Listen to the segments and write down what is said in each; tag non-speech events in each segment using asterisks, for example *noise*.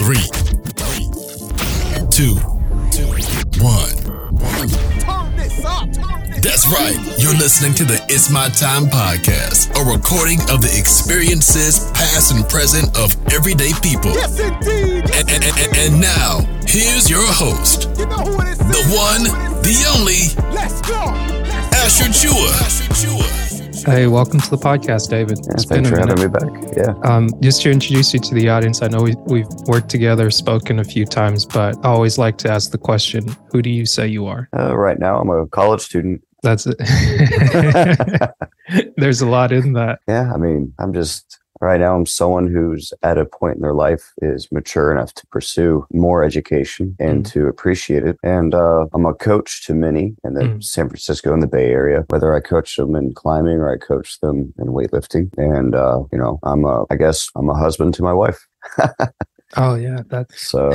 three, two, one. That's right. You're listening to the It's My Time podcast, a recording of the experiences, past and present, of everyday people. Yes, indeed. Yes, And, and, and, and now, here's your host, You know who it is. the one, the only, Let's go. Asher Chua. Hey, welcome to the podcast, David. Yeah, it's been thanks a for minute. having me back. Yeah. Um, just to introduce you to the audience, I know we, we've worked together, spoken a few times, but I always like to ask the question Who do you say you are? Uh, right now, I'm a college student. That's it. *laughs* *laughs* There's a lot in that. Yeah. I mean, I'm just right now, I'm someone who's at a point in their life is mature enough to pursue more education and Mm. to appreciate it. And uh, I'm a coach to many in the Mm. San Francisco and the Bay Area, whether I coach them in climbing or I coach them in weightlifting. And, uh, you know, I'm a, I guess I'm a husband to my wife. *laughs* Oh, yeah. That's, *laughs* So,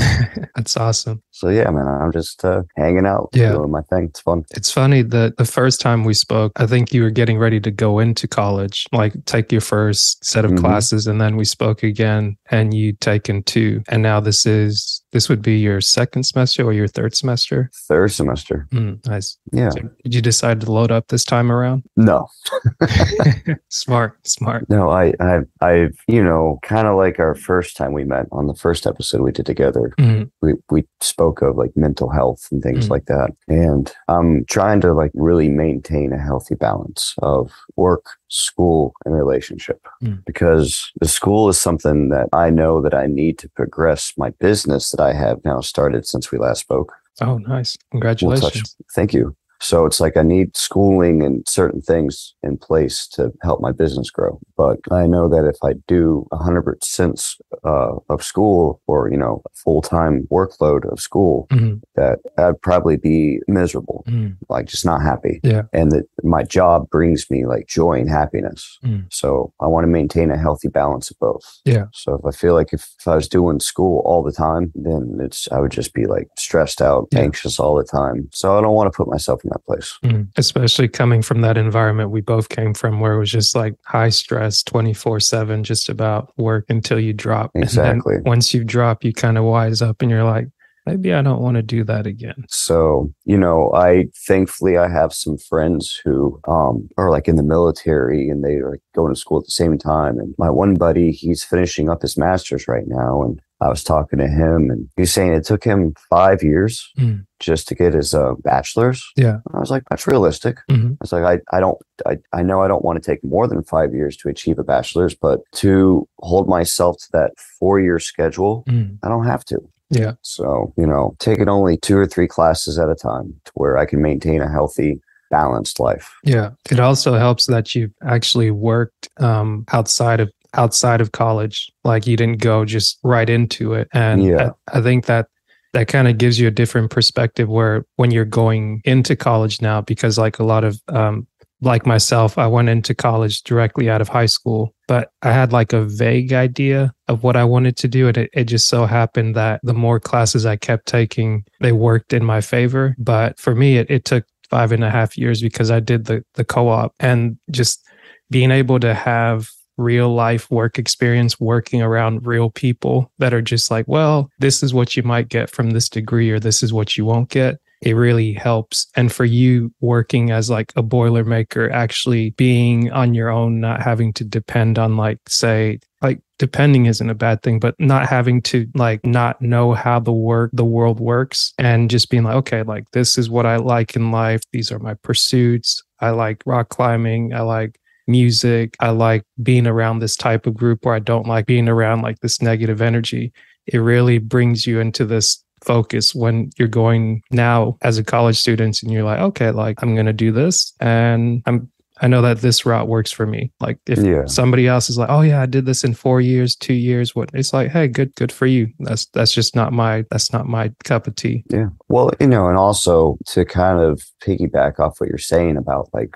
that's awesome. so yeah, man, I'm just uh, hanging out, Yeah. doing my thing. It's fun. It's funny that the first time we spoke, I think you were getting ready to go into college, like take your first set of Mhm. classes, and then we spoke again, and you taken two, and now this is this would be your second semester or your third semester. Third semester. Mm, nice. Yeah. So did you decide to load up this time around? No, *laughs* *laughs* smart, smart. No, I, I, I've, you know, kind of like our first time we met on the first episode we did together. Mm, We we spoke of like mental health and things Mm. like that, and I'm trying to like really maintain a healthy balance of work, school, and relationship Mm. because the school is something that I know that I need to progress my business that I have now started since we last spoke. Oh, nice. We'll Congratulations. touch. Thank you. So it's like I need schooling and certain things in place to help my business grow. But I know that if I do 100% uh, of school or, you know, full time workload of school, Mhm, that I'd probably be miserable, mm, like just not happy. Yeah. And that my job brings me like joy and happiness. Mm. So I want to maintain a healthy balance of both. Yeah. So if I feel like if, if I was doing school all the time, then it's I would just be like stressed out, Yeah. anxious all the time. So I don't want to put myself in that place. mm. Especially coming from that environment we both came from, where it was just like high stress, twenty four seven, just about work until you drop. And Exactly. once you drop, you kind of wise up, and you're like, maybe I don't want to do that again. So, you know, I thankfully I have some friends who um are like in the military and they are going to school at the same time. And my one buddy, he's finishing up his master's right now. And I was talking to him and he's saying it took him five years Mm. just to get his uh, bachelor's. Yeah. I was like, that's realistic. Mhm. I was like, I, I don't, I, I know I don't want to take more than five years to achieve a bachelor's, but to hold myself to that four year schedule, Mm. I don't have to. Yeah. So, you know, taking only two or three classes at a time to where I can maintain a healthy, balanced life. Yeah. It also helps that you've actually worked um, outside of outside of college. Like you didn't go just right into it. And Yeah. I, I think that that kind of gives you a different perspective where when you're going into college now, because like a lot of um, like myself, I went into college directly out of high school, but I had like a vague idea of what I wanted to do. And it, it just so happened that the more classes I kept taking, they worked in my favor. But for me, it, it took five and a half years because I did the, the co op and just being able to have real life work experience working around real people that are just like, well, this is what you might get from this degree or this is what you won't get it really helps. And for you working as like a boilermaker, actually being on your own, not having to depend on like, say, like depending isn't a bad thing, but not having to like not know how the work the world works and just being like, okay, like this is what I like in life. These are my pursuits. I like rock climbing. I like music. I like being around this type of group where I don't like being around like this negative energy. It really brings you into this focus when you're going now as a college student and you're like, okay, like I'm going to do this and I'm I know that this route works for me. Like if Yeah. somebody else is like, "Oh yeah, I did this in 4 years, 2 years." What? It's like, "Hey, good good for you." That's that's just not my that's not my cup of tea. Yeah. Well, you know, and also to kind of piggyback off what you're saying about like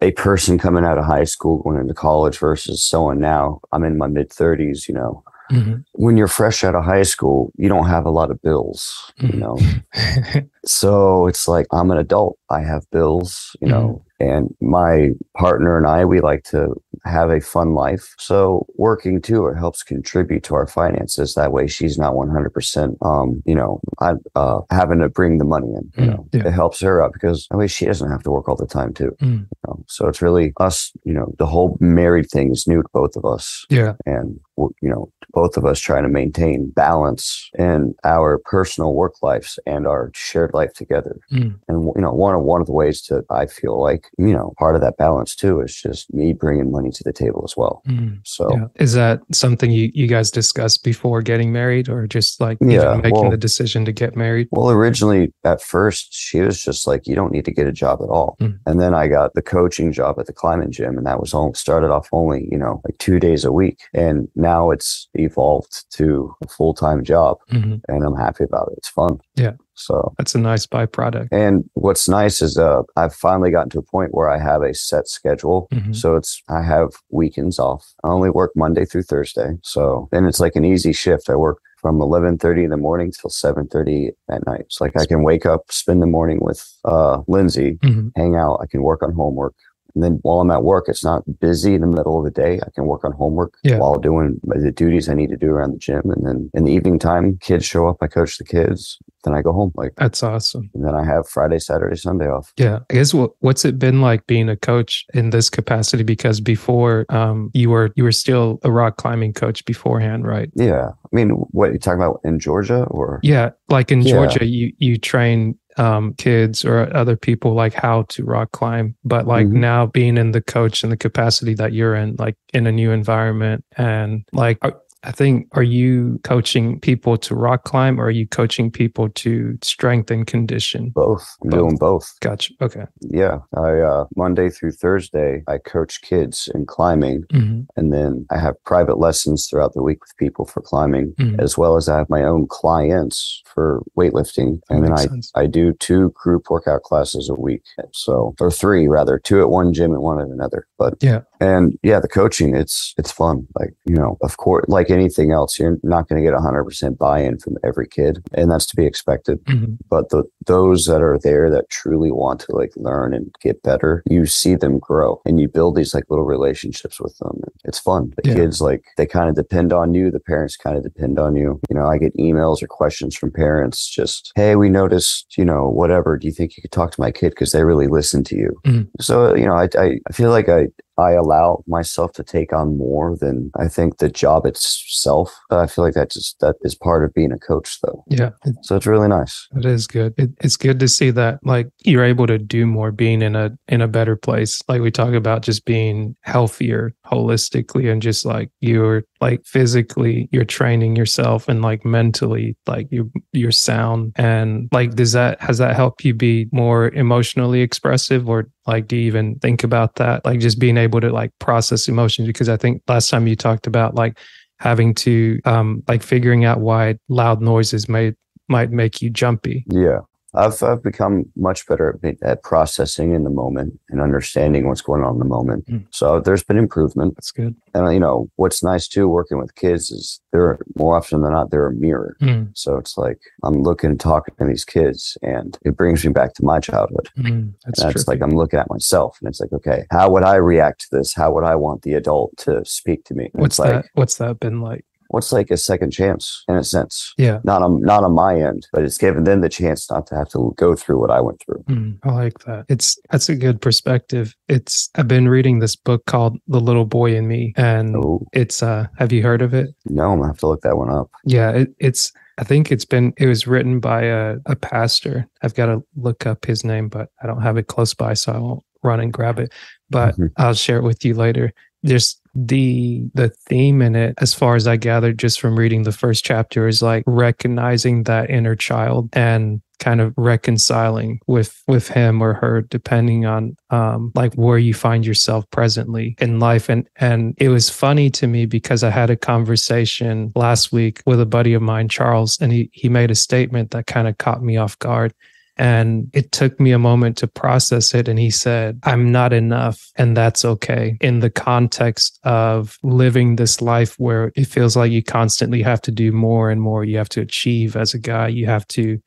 a- person coming out of high school going into college versus someone now, I'm in my mid 30s, you know. Mhm. When you're fresh out of high school, you don't have a lot of bills, you Mhm. know. *laughs* So it's like I'm an adult. I have bills, you know, and my partner and I, we like to have a fun life. So working too, it helps contribute to our finances. That way she's not 100%, um, you know, I, uh, having to bring the money in, you Mm, know, yeah. it helps her out because I mean she doesn't have to work all the time too. Mm. you know. So it's really us, you know, the whole married thing is new to both of us Yeah. and you know both of us trying to maintain balance in our personal work lives and our shared life together Mm. and you know one of one of the ways to i feel like you know part of that balance too is just me bringing money to the table as well Mm. so Yeah. Is that something you, you guys discussed before getting married or just like Yeah, making well- the decision to get married? well originally at first she was just like you don't need to get a job at all Mm. and then i got the coaching job at the climbing gym and that was all started off only you know like two days a week and now it's evolved to a full-time job Mhm. and i'm happy about it it's fun Yeah. So That's a nice byproduct. And what's nice is uh, I've finally gotten to a point where I have a set schedule. Mhm. So it's I have weekends off. I only work Monday through Thursday. So then it's like an easy shift. I work from 11:30 in the morning till 7:30 at night. It's like I can wake up, spend the morning with uh, Lindsay, Mhm. hang out. I can work on homework. And then while I'm at work, it's not busy in the middle of the day. I can work on homework Yeah. while doing the duties I need to do around the gym. And then in the evening time, kids show up. I coach the kids. Then I go home. Like, That's awesome. and then I have Friday, Saturday, Sunday off. Yeah. I guess what what's it been like being a coach in this capacity? Because before um you were you were still a rock climbing coach beforehand, right? Yeah. I mean, what you talking about in Georgia or? Yeah. Like in Yeah. Georgia, you you train um kids or other people like how to rock climb. But like Mhm. now being in the coach and the capacity that you're in, like in a new environment and like I think are you coaching people to rock climb or are you coaching people to strengthen condition? Both. Both. doing both. Gotcha. Okay. Yeah. I, uh, Monday through Thursday, I coach kids in climbing. Mhm. And then I have private lessons throughout the week with people for climbing, Mhm. as well as I have my own clients for weightlifting. That And then I, sense. I do two group workout classes a week. So, or three rather, two at one gym and one at another. But Yeah. And yeah, the coaching, it's, it's fun. Like, you know, of course, like anything else, you're not going to get hundred percent buy-in from every kid. And that's to be expected. Mhm. but the those that are there that truly want to like learn and get better you see them grow and you build these like little relationships with them it's fun the Yeah. kids like they kind of depend on you the parents kind of depend on you you know i get emails or questions from parents just hey we noticed you know whatever do you think you could talk to my kid because they really listen to you Mhm. so you know I i feel like i I allow myself to take on more than I think the job itself. Uh, I feel like that just that is part of being a coach, though. Yeah. So it's really nice. it is good. It, it's good to see that like you're able to do more being in a in a better place. Like we talk about just being healthier holistically and just like you're like physically you're training yourself and like mentally like you you're sound. And like does that has that helped you be more emotionally expressive? Or like do you even think about that? Like just being able to like process emotions? Because i think last time you talked about like having to um like figuring out why loud noises may might make you jumpy. Yeah. I've, I've become much better at, at processing in the moment and understanding what's going on in the moment. Mm. So there's been improvement. that's good And, you know, what's nice too, working with kids is they're more often than not, they're a mirror. Mm, So it's like I'm looking and talking to these kids and it brings me back to my childhood. mm, that's, And that's like I'm looking at myself and it's like, okay, how would I react to this? How would I want the adult to speak to me? And what's it's like, that what's that been like what's like a second chance in a sense? yeah Not on not on my end, but it's given them the chance not to have to go through what I went through. Mm, I like that. It's that's a good perspective. It's I've been reading this book called The Little Boy in Me, and Oh it's uh have you heard of it? no, I'm gonna have to look that one up. Yeah, it, it's I think it's been it was written by a, a pastor. I've got to look up his name, but I don't have it close by, so I won't run and grab it. But Mhm. I'll share it with you later. There's the the theme in it, as far as I gathered just from reading the first chapter, is like recognizing that inner child and kind of reconciling with with him or her depending on um like where you find yourself presently in life. And and it was funny to me because i had a conversation last week with a buddy of mine charles and he he made a statement that kind of caught me off guard and it took me a moment to process it. And he said, I'm not enough. And that's okay. In the context of living this life where it feels like you constantly have to do more and more, you have to achieve as a guy, you have to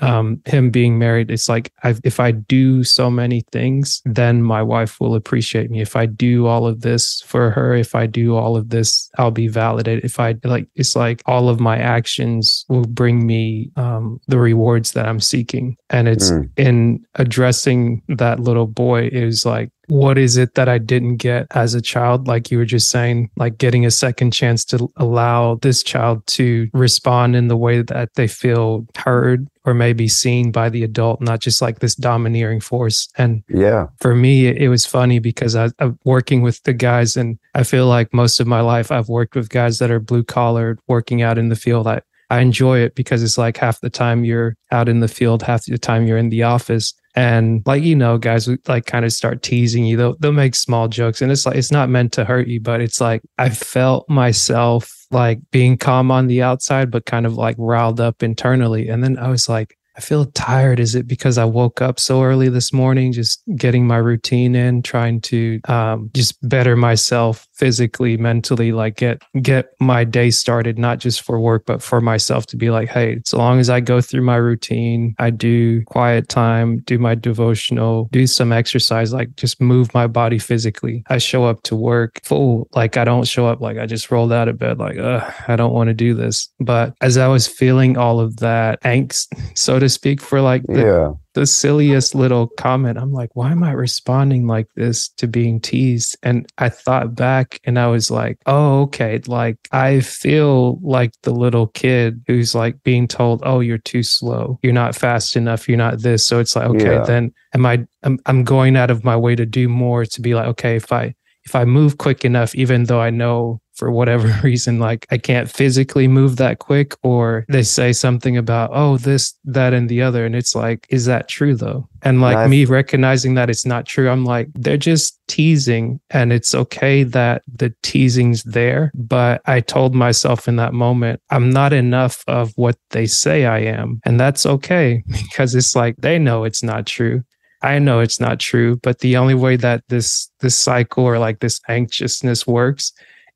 um, him being married, it's like I've, if I do so many things, then my wife will appreciate me. If I do all of this for her, if I do all of this, I'll be validated. If I like, it's like all of my actions will bring me um, the rewards that I'm seeking. And it's mm. in addressing that little boy is like what is it that I didn't get as a child? Like you were just saying, like getting a second chance to allow this child to respond in the way that they feel heard or maybe seen by the adult, not just like this domineering force. And yeah, for me, it, was funny because I, I'm working with the guys, and I feel like most of my life I've worked with guys that are blue collar, working out in the field. I, I enjoy it because it's like half the time you're out in the field, half the time you're in the office. And like you know, guys like kind of start teasing you. They'll they'll make small jokes, and it's like it's not meant to hurt you, but it's like I felt myself like being calm on the outside, but kind of like riled up internally. And then I was like, I feel tired. Is it because I woke up so early this morning, just getting my routine in, trying to um, just better myself physically, mentally, like get get my day started, not just for work, but for myself to be like, hey, as long as I go through my routine, I do quiet time, do my devotional, do some exercise, like just move my body physically. I show up to work full, like I don't show up like I just rolled out of bed, like, I don't want to do this. But as I was feeling all of that angst, so to to speak for like the, yeah. the silliest little comment. I'm like, why am I responding like this to being teased? And I thought back and I was like, oh, okay. Like I feel like the little kid who's like being told, oh, you're too slow. You're not fast enough. You're not this. So it's like, okay, yeah. then am I, I'm, I'm going out of my way to do more to be like, okay, if I, if I move quick enough, even though I know for whatever *laughs* reason, like I can't physically move that quick, or they say something about, oh, this, that, and the other. And it's like, is that true though? And like me recognizing that it's not true, I'm like, they're just teasing. And it's okay that the teasing's there. But I told myself in that moment, I'm not enough of what they say I am. And that's okay *laughs* because it's like they know it's not true. I know it's not true, but the only way that this this cycle or like this anxiousness works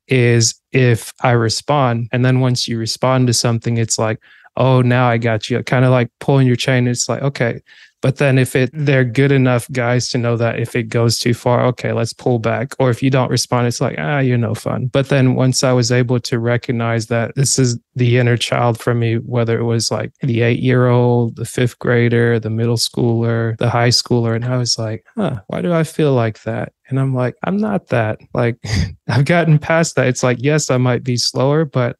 is if I respond. And then once you respond to something, it's like, oh, now I got you. Kind of like pulling your chain. It's like, okay, but then if it they're good enough guys to know that if it goes too far, okay, let's pull back. Or if you don't respond, it's like, ah, you're no fun. But then once I was able to recognize that this is the inner child for me, whether it was like the eight year old, the fifth grader, the middle schooler, the high schooler, and I was like, huh, why do I feel like that? And I'm like, I'm not that. Like, *laughs* I've gotten past that. It's like, yes, I might be slower, but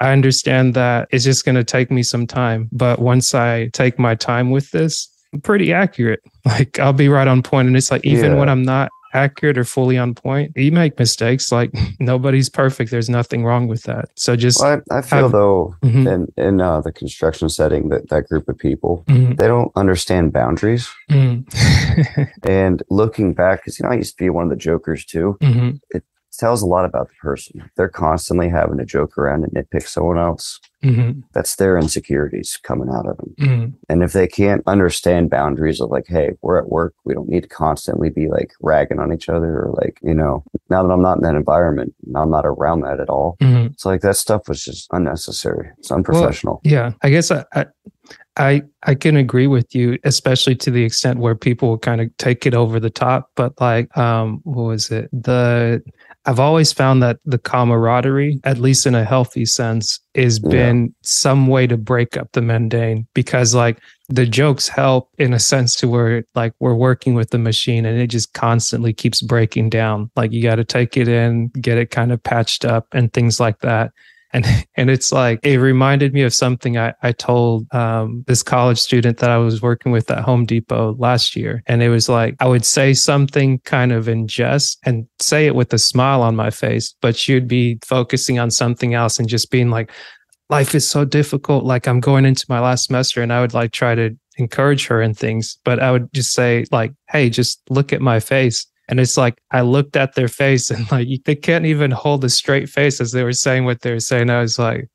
I understand that it's just going to take me some time. But once I take my time with this, pretty accurate. Like I'll be right on point. And it's like, even yeah. when I'm not accurate or fully on point, you make mistakes. Like *laughs* nobody's perfect. There's nothing wrong with that. So just, well, I, I, feel have, though mm-hmm. in, in uh, the construction setting that that group of people, mm-hmm. they don't understand boundaries. Mm-hmm. *laughs* and looking back, cause you know, I used to be one of the jokers too. Mm-hmm. It, tells a lot about the person. They're constantly having to joke around and nitpick someone else. Mm-hmm. That's their insecurities coming out of them. Mm-hmm. And if they can't understand boundaries of like, hey, we're at work, we don't need to constantly be like ragging on each other or like, you know, now that I'm not in that environment, I'm not around that at all. Mm-hmm. It's like that stuff was just unnecessary. It's unprofessional. Well, yeah. I guess I, I I I can agree with you, especially to the extent where people kind of take it over the top. But like, um, what was it? The I've always found that the camaraderie, at least in a healthy sense, is yeah. been some way to break up the mundane because like the jokes help in a sense to where like we're working with the machine and it just constantly keeps breaking down. Like you got to take it in, get it kind of patched up and things like that and *laughs* and it's like it reminded me of something I, I told um, this college student that I was working with at Home Depot last year, and it was like I would say something kind of in jest and say it with a smile on my face, but she'd be focusing on something else and just being like, "Life is so difficult. Like I'm going into my last semester," and I would like try to encourage her and things, but I would just say like, "Hey, just look at my face." And it's like I looked at their face and like they can't even hold a straight face as they were saying what they were saying. I was like,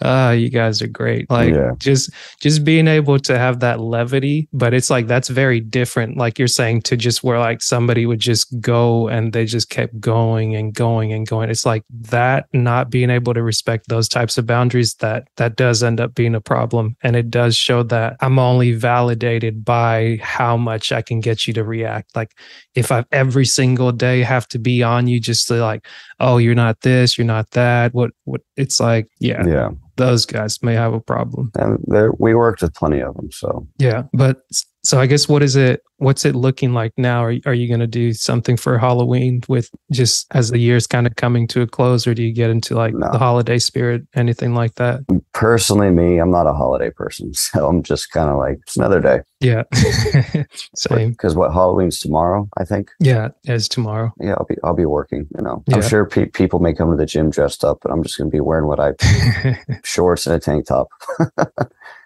ah, you guys are great. Like Yeah. just just being able to have that levity, but it's like that's very different. Like you're saying to just where like somebody would just go and they just kept going and going and going. It's like that not being able to respect those types of boundaries that that does end up being a problem. And it does show that I'm only validated by how much I can get you to react. Like if I every single day have to be on you just to like, oh, you're not this, you're not that. What what it's like, yeah Yeah. Those guys may have a problem. And there, we worked with plenty of them. So Yeah, but so I guess what is it? What's it looking like now? Are are you going to do something for Halloween with just as the year's kind of coming to a close, or do you get into like No. the holiday spirit, anything like that? personally, me, I'm not a holiday person. *laughs* So I'm just kind of like, it's another day. Yeah, *laughs* same. Because what Halloween's tomorrow, I think. Yeah, as tomorrow. Yeah, I'll be I'll be working. You know, Yeah. I'm sure pe- people may come to the gym dressed up, but I'm just going to be wearing what I *laughs* shorts and a tank top.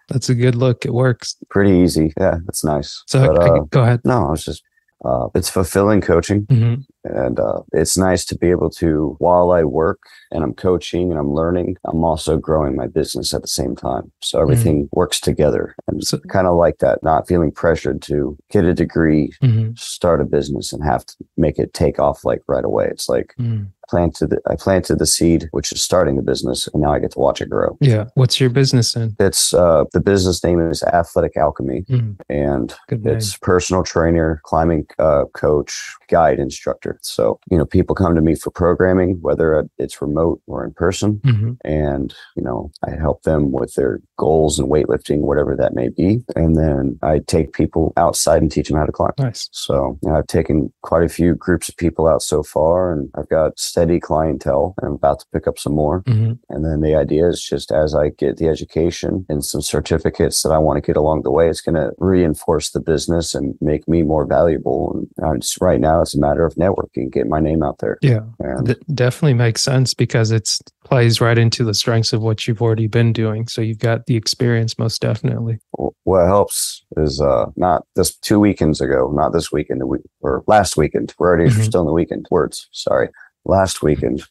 That's a good look. It works. Pretty easy. Yeah, that's nice. So but, I- uh, go ahead. no, it's just uh, it's fulfilling coaching, Mhm. and uh, it's nice to be able to while I work and I'm coaching and I'm learning, I'm also growing my business at the same time. So everything works together, and So- kind of like that. Not feeling pressured to get a degree, Mhm. start a business, and have to make it take off like right away. It's like Mm. Planted I planted the seed, which is starting the business, and now I get to watch it grow. Yeah. What's your business in? It's uh, the business name is Athletic Alchemy, Mm. and Good name. it's personal trainer, climbing uh, coach, guide instructor. So you know, people come to me for programming, whether it's remote or in person, Mhm. and you know, I help them with their goals and weightlifting, whatever that may be, and then I take people outside and teach them how to climb. Nice. So you know, I've taken quite a few groups of people out so far, and I've got steady clientele. And I'm about to pick up some more. Mhm. And then the idea is just as I get the education and some certificates that I want to get along the way, it's going to reinforce the business and make me more valuable. And right now, it's a matter of networking, get my name out there. Yeah. And That definitely makes sense because it's plays right into the strengths of what you've already been doing. So you've got the experience most definitely. what helps is uh, not this two weekends ago, not this weekend, or last weekend. We're already Mhm. still in the weekend. Words, sorry. Last weekend,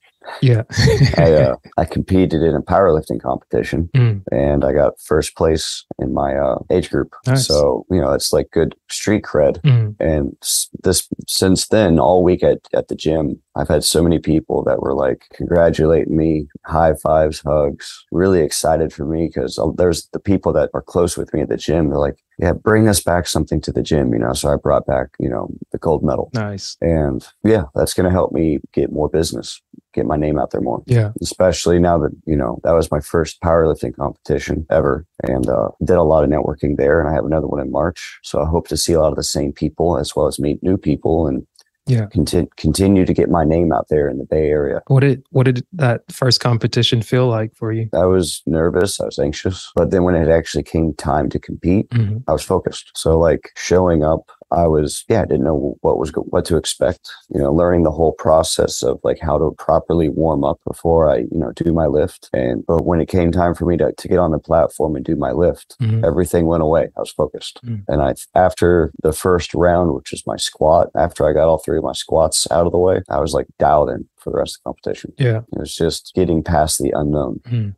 Yeah. *laughs* I uh, *laughs* I competed in a powerlifting competition Mm. and I got first place in my uh, age group. Nice. So you know it's like good street cred. Mm. And this since then, all week at, at the gym, I've had so many people that were like congratulating me, high fives, hugs, really excited for me because there's the people that are close with me at the gym. They're like, "Yeah, bring us back something to the gym," you know. So I brought back, you know, the gold medal, Nice. and yeah, that's going to help me get more business, get my name out there more Yeah. especially now that you know that was my first powerlifting competition ever and uh, did a lot of networking there and i have another one in march so i hope to see a lot of the same people as well as meet new people and Yeah. conti- continue to get my name out there in the bay area What did what did that first competition feel like for you? i was nervous i was anxious but then when it actually came time to compete Mhm. I was focused. So like showing up, I was yeah, I didn't know what was what to expect. You know, learning the whole process of like how to properly warm up before I you know do my lift. And but when it came time for me to to get on the platform and do my lift, Mhm. everything went away. I was focused. Mm. And I after the first round, which is my squat, after I got all three of my squats out of the way, I was like dialed in for the rest of the competition. Yeah. It was just getting past the unknown. *laughs*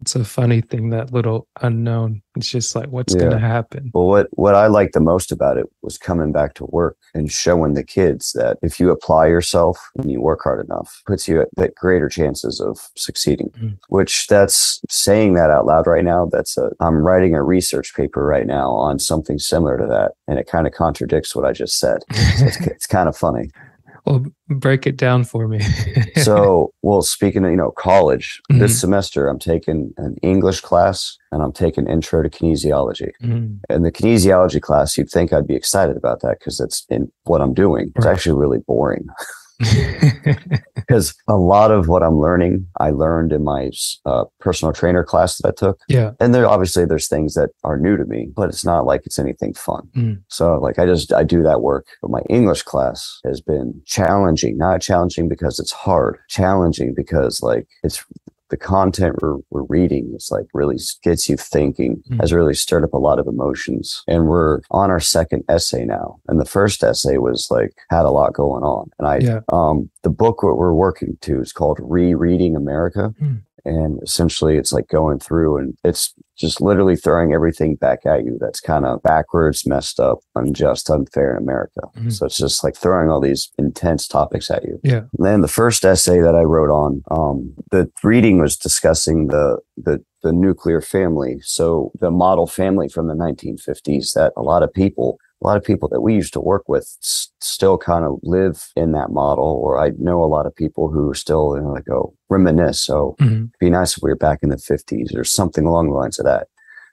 it's a funny thing that little unknown. It's just like what's Yeah. gonna happen. Well, what what I liked the most about it was coming back to work and showing the kids that if you apply yourself and you work hard enough, puts you at, at greater chances of succeeding. Mm. Which that's saying that out loud right now. That's a I'm writing a research paper right now on something similar to that, and it kind of contradicts what I just said. So it's, *laughs* it's kind of funny. Well, break it down for me. *laughs* So, well, speaking of you know college, Mhm. this semester I'm taking an English class and I'm taking Intro to Kinesiology. Mm. in the kinesiology class, you'd think I'd be excited about that because that's in what I'm doing. It's Right. actually really boring *laughs* *laughs* because a lot of what I'm learning, I learned in my uh, personal trainer class that I took. yeah. And there, obviously, there's things that are new to me, but it's not like it's anything fun. Mm. So, like, I just I do that work. But my English class has been challenging. Not challenging because it's hard. Challenging because like it's the content we're, we're reading is like really gets you thinking Mm. has really stirred up a lot of emotions and we're on our second essay now and the first essay was like had a lot going on and i Yeah. um the book what we're working to is called rereading america Mm. And essentially, it's like going through and it's just literally throwing everything back at you that's kind of backwards, messed up, unjust, unfair in America. Mhm. So it's just like throwing all these intense topics at you. Yeah. And then the first essay that I wrote on, um, the reading was discussing the the the nuclear family. So the model family from the 1950s that a lot of people a lot of people that we used to work with s- still kind of live in that model, or I know a lot of people who are still you know, like go reminisce. So Mhm. it'd be nice if we were back in the 50s or something along the lines of that.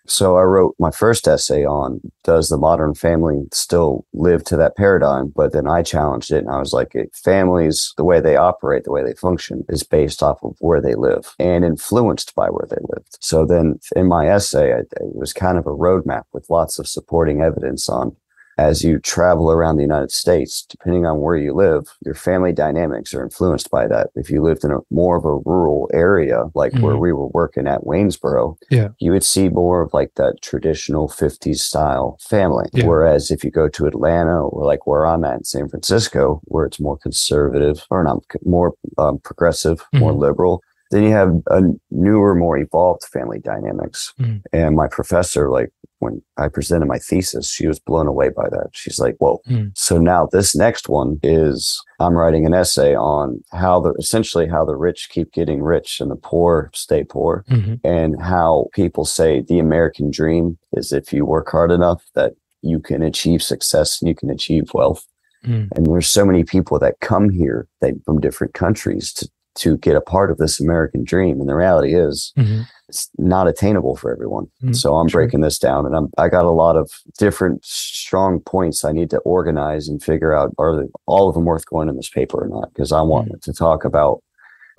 So I wrote my first essay on does the modern family still live to that paradigm? But then I challenged it and I was like, families, the way they operate, the way they function is based off of where they live and influenced by where they lived. So then in my essay, I, it was kind of a roadmap with lots of supporting evidence on as you travel around the United States, depending on where you live, your family dynamics are influenced by that. If you lived in a more of a rural area, like where Mhm. we were working at Waynesboro, Yeah. you would see more of like that traditional 50s style family. Yeah. Whereas if you go to Atlanta or like where I'm at in San Francisco, where it's more conservative or not more um, progressive, more Mhm. liberal, then you have a newer, more evolved family dynamics. Mhm. And my professor, like when I presented my thesis, she was blown away by that. She's like, whoa. Mhm. So now this next one is I'm writing an essay on how the essentially how the rich keep getting rich and the poor stay poor Mhm. and how people say the American dream is if you work hard enough that you can achieve success and you can achieve wealth. Mm. And there's so many people that come here that from different countries to to get a part of this American dream. And the reality is Mhm. it's not attainable for everyone. Mm, so I'm sure. breaking this down and I'm I got a lot of different strong points I need to organize and figure out are they, all of them worth going in this paper or not? Because I want Mm. to talk about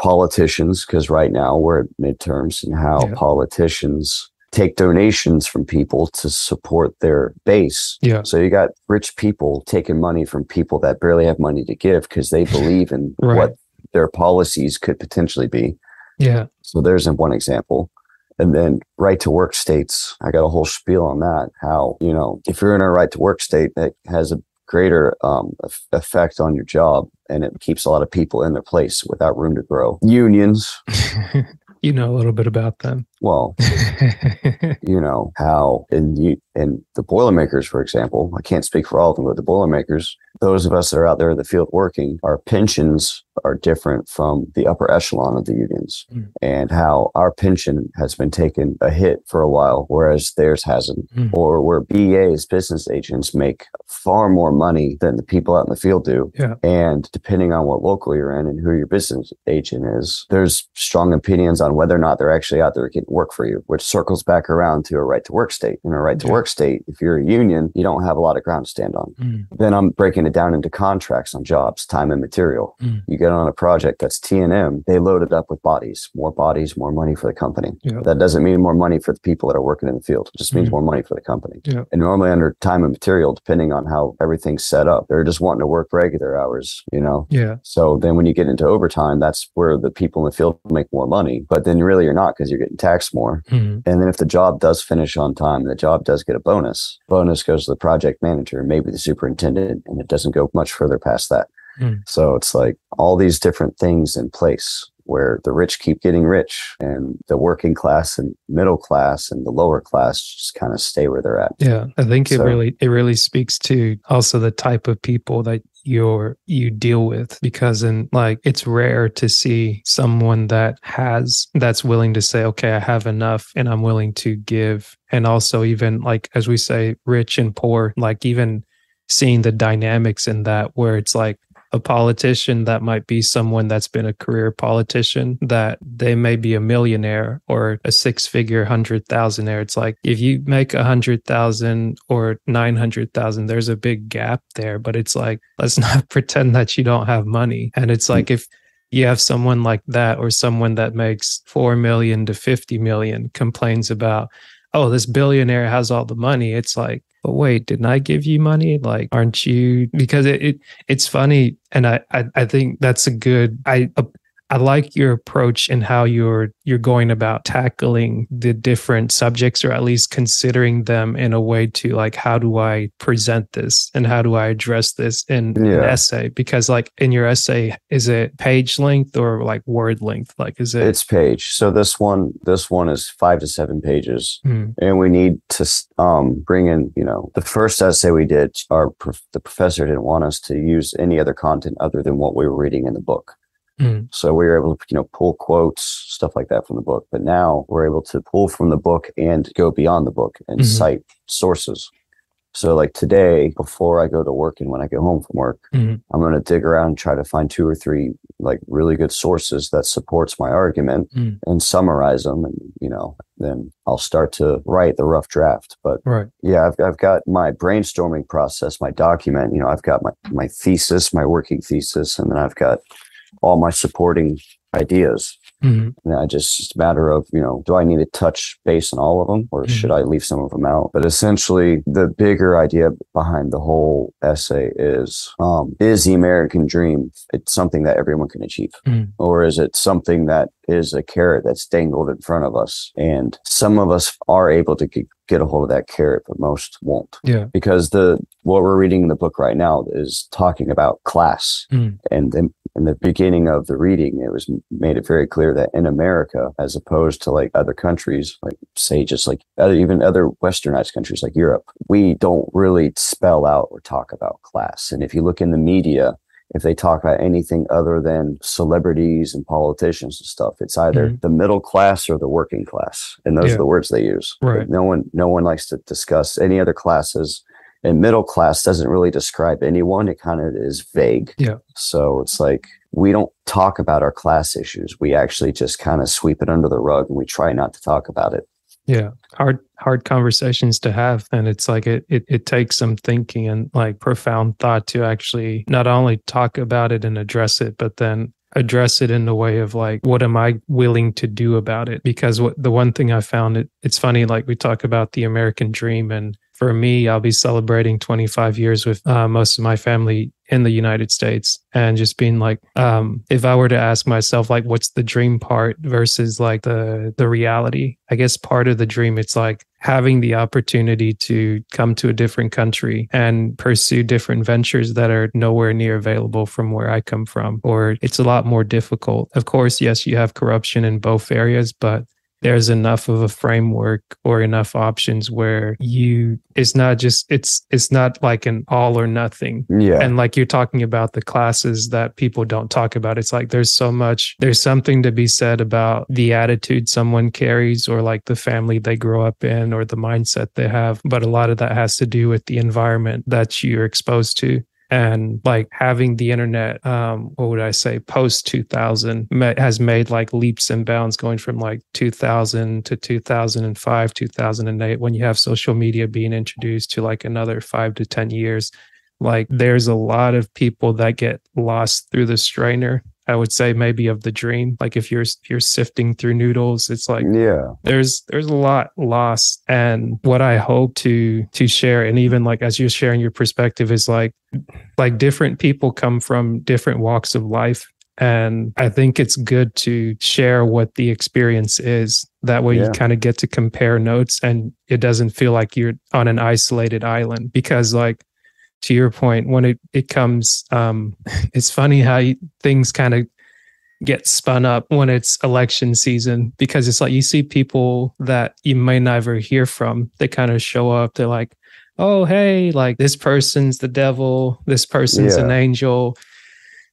politicians because right now we're at midterms and how Yeah. politicians take donations from people to support their base. Yeah. So you got rich people taking money from people that barely have money to give because they believe in Right. what their policies could potentially be. Yeah. So there's one example. And then right to work states, I got a whole spiel on that. How, you know, if you're in a right to work state, that has a greater um, effect on your job and it keeps a lot of people in their place without room to grow. Unions, *laughs* you know a little bit about them. Well, *laughs* you know, how in you in the Boilermakers, for example, I can't speak for all of them, but the Boilermakers, those of us that are out there in the field working, our pensions are different from the upper echelon of the unions Mm. and how our pension has been taking a hit for a while, whereas theirs hasn't. Mm. Or where BAs, business agents, make far more money than the people out in the field do. Yeah. And depending on what local you're in and who your business agent is, there's strong opinions on whether or not they're actually out there getting work for you, which circles back around to a right to work state. In a right to work state, if you're a union, you don't have a lot of ground to stand on. Mm. Then I'm breaking it down into contracts on jobs, time and material. Mm. You get on a project that's T and M, they load it up with bodies, more bodies, more money for the company. Yeah. That doesn't mean more money for the people that are working in the field. It just means Mhm. more money for the company. Yeah. And normally under time and material, depending on how everything's set up, they're just wanting to work regular hours, you know? Yeah. So then when you get into overtime, that's where the people in the field make more money. But then really you're not because you're getting taxed more. Mhm. And then if the job does finish on time, the job does get a bonus. Bonus goes to the project manager, maybe the superintendent, and it doesn't go much further past that. Hmm. So it's like all these different things in place where the rich keep getting rich and the working class and middle class and the lower class just kind of stay where they're at. Yeah, I think it So- really it really speaks to also the type of people that you're you deal with because in like it's rare to see someone that has that's willing to say okay I have enough and I'm willing to give and also even like as we say rich and poor like even seeing the dynamics in that where it's like a politician that might be someone that's been a career politician that they may be a millionaire or a six figure hundred thousandaire. It's like if you make a hundred thousand or nine hundred thousand, there's a big gap there. But it's like, let's *laughs* not pretend that you don't have money. And it's like if you have someone like that or someone that makes four million to 50 million complains about, oh, this billionaire has all the money. It's like, but wait, didn't I give you money? Like, aren't you? Because it, it it's funny, and I, I I think that's a good. I I like your approach and how you're you're going about tackling the different subjects or at least considering them in a way to like how do I present this and how do I address this in an essay because like in your essay is it page length or like word length like is it It's page. So this one, this one is five to seven pages, Hmm, and we need to um, bring in. You know, the first essay we did, our prof- the professor didn't want us to use any other content other than what we were reading in the book. Hmm, So we were able to, you know, pull quotes, stuff like that from the book. But now we're able to pull from the book and go beyond the book and Mhm. cite sources. So like today, before I go to work and when I get home from work, Mhm. I'm going to dig around and try to find two or three like really good sources that supports my argument Mm. and summarize them. And, you know, then I'll start to write the rough draft. But right yeah, I've, I've got my brainstorming process, my document, you know, I've got my, my thesis, my working thesis, and then I've got all my supporting ideas. Mhm. And I just, it's a matter of, you know, do I need to touch base on all of them or Mhm. should I leave some of them out? But essentially, the bigger idea behind the whole essay is, um, is the American dream, it's something that everyone can achieve? Mhm. Or is it something that is a carrot that's dangled in front of us? And some of us are able to get, get a hold of that carrot, but most won't yeah because the what we're reading in the book right now is talking about class Mm. and then in the beginning of the reading it was made it very clear that in america as opposed to like other countries like say just like other, even other westernized countries like europe we don't really spell out or talk about class and if you look in the media if they talk about anything other than celebrities and politicians and stuff, it's either Mhm. the middle class or the working class, and those Yeah. are the words they use. Right. No one, no one likes to discuss any other classes. And middle class doesn't really describe anyone. It kind of is vague. Yeah. So it's like we don't talk about our class issues. We actually just kind of sweep it under the rug and we try not to talk about it. yeah hard hard conversations to have and it's like it, it it takes some thinking and like profound thought to actually not only talk about it and address it but then address it in the way of like what am i willing to do about it because what the one thing i found it it's funny like we talk about the american dream and for me i'll be celebrating 25 years with uh, most of my family in the united states and just being like um if i were to ask myself like what's the dream part versus like the the reality i guess part of the dream it's like having the opportunity to come to a different country and pursue different ventures that are nowhere near available from where i come from or it's a lot more difficult. Of course yes you have corruption in both areas but there's enough of a framework or enough options where you it's not just it's it's not like an all or nothing. Yeah. and like you're talking about the classes that people don't talk about it's like there's so much there's something to be said about the attitude someone carries or like the family they grow up in or the mindset they have. But a lot of that has to do with the environment that you're exposed to and like having the internet um what would i say post 2000 has made like leaps and bounds going from like 2000 to 2005 2008 when you have social media being introduced to like another 5 to 10 years. Like there's a lot of people that get lost through the strainer i would say maybe of the dream like if you're you're sifting through noodles it's like yeah. there's there's a lot lost and what i hope to to share and even like as you're sharing your perspective is like like different people come from different walks of life and i think it's good to share what the experience is that way Yeah. you kind of get to compare notes and it doesn't feel like you're on an isolated island because like to your point when it it comes um it's funny how you, things kind of get spun up when it's election season because it's like you see people that you may never hear from. They kind of show up they're like oh hey like this person's the devil this person's an angel.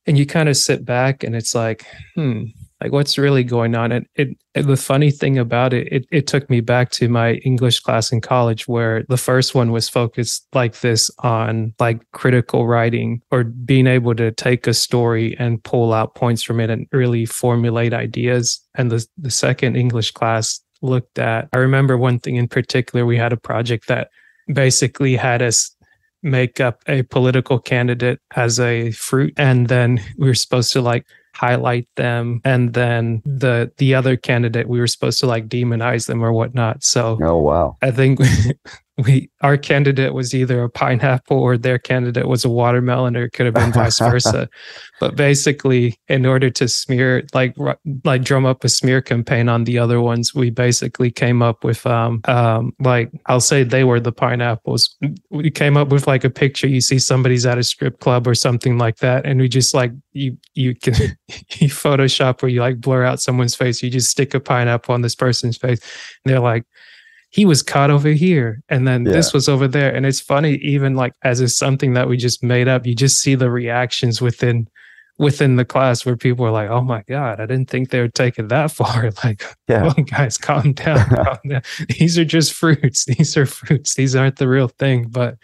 And you kind of sit back and it's like hmm like what's really going on? And it, it the funny thing about it, it it took me back to my english class in college where the first one was focused like this on like critical writing or being able to take a story and pull out points from it and really formulate ideas. And the the second english class looked at i remember one thing in particular we had a project that basically had us make up a political candidate as a fruit. And then we were supposed to like highlight them and then the the other candidate we were supposed to like demonize them or whatnot so Oh wow. i think *laughs* we our candidate was either a pineapple or their candidate was a watermelon or it could have been vice *laughs* versa. But basically in order to smear like like drum up a smear campaign on the other ones we basically came up with um um like i'll say they were the pineapples. We came up with like a picture. You see somebody's at a strip club or something like that and we just like you you can *laughs* you photoshop or you like blur out someone's face. You just stick a pineapple on this person's face. And they're like he was caught over here and then yeah. this was over there. And it's funny even like as is something that we just made up you just see the reactions within within the class where people are like oh my god i didn't think they would take it that *laughs* far. Like yeah. Oh, guys calm *laughs* down, calm down. These are just fruits. *laughs* These are fruits. These aren't the real thing. But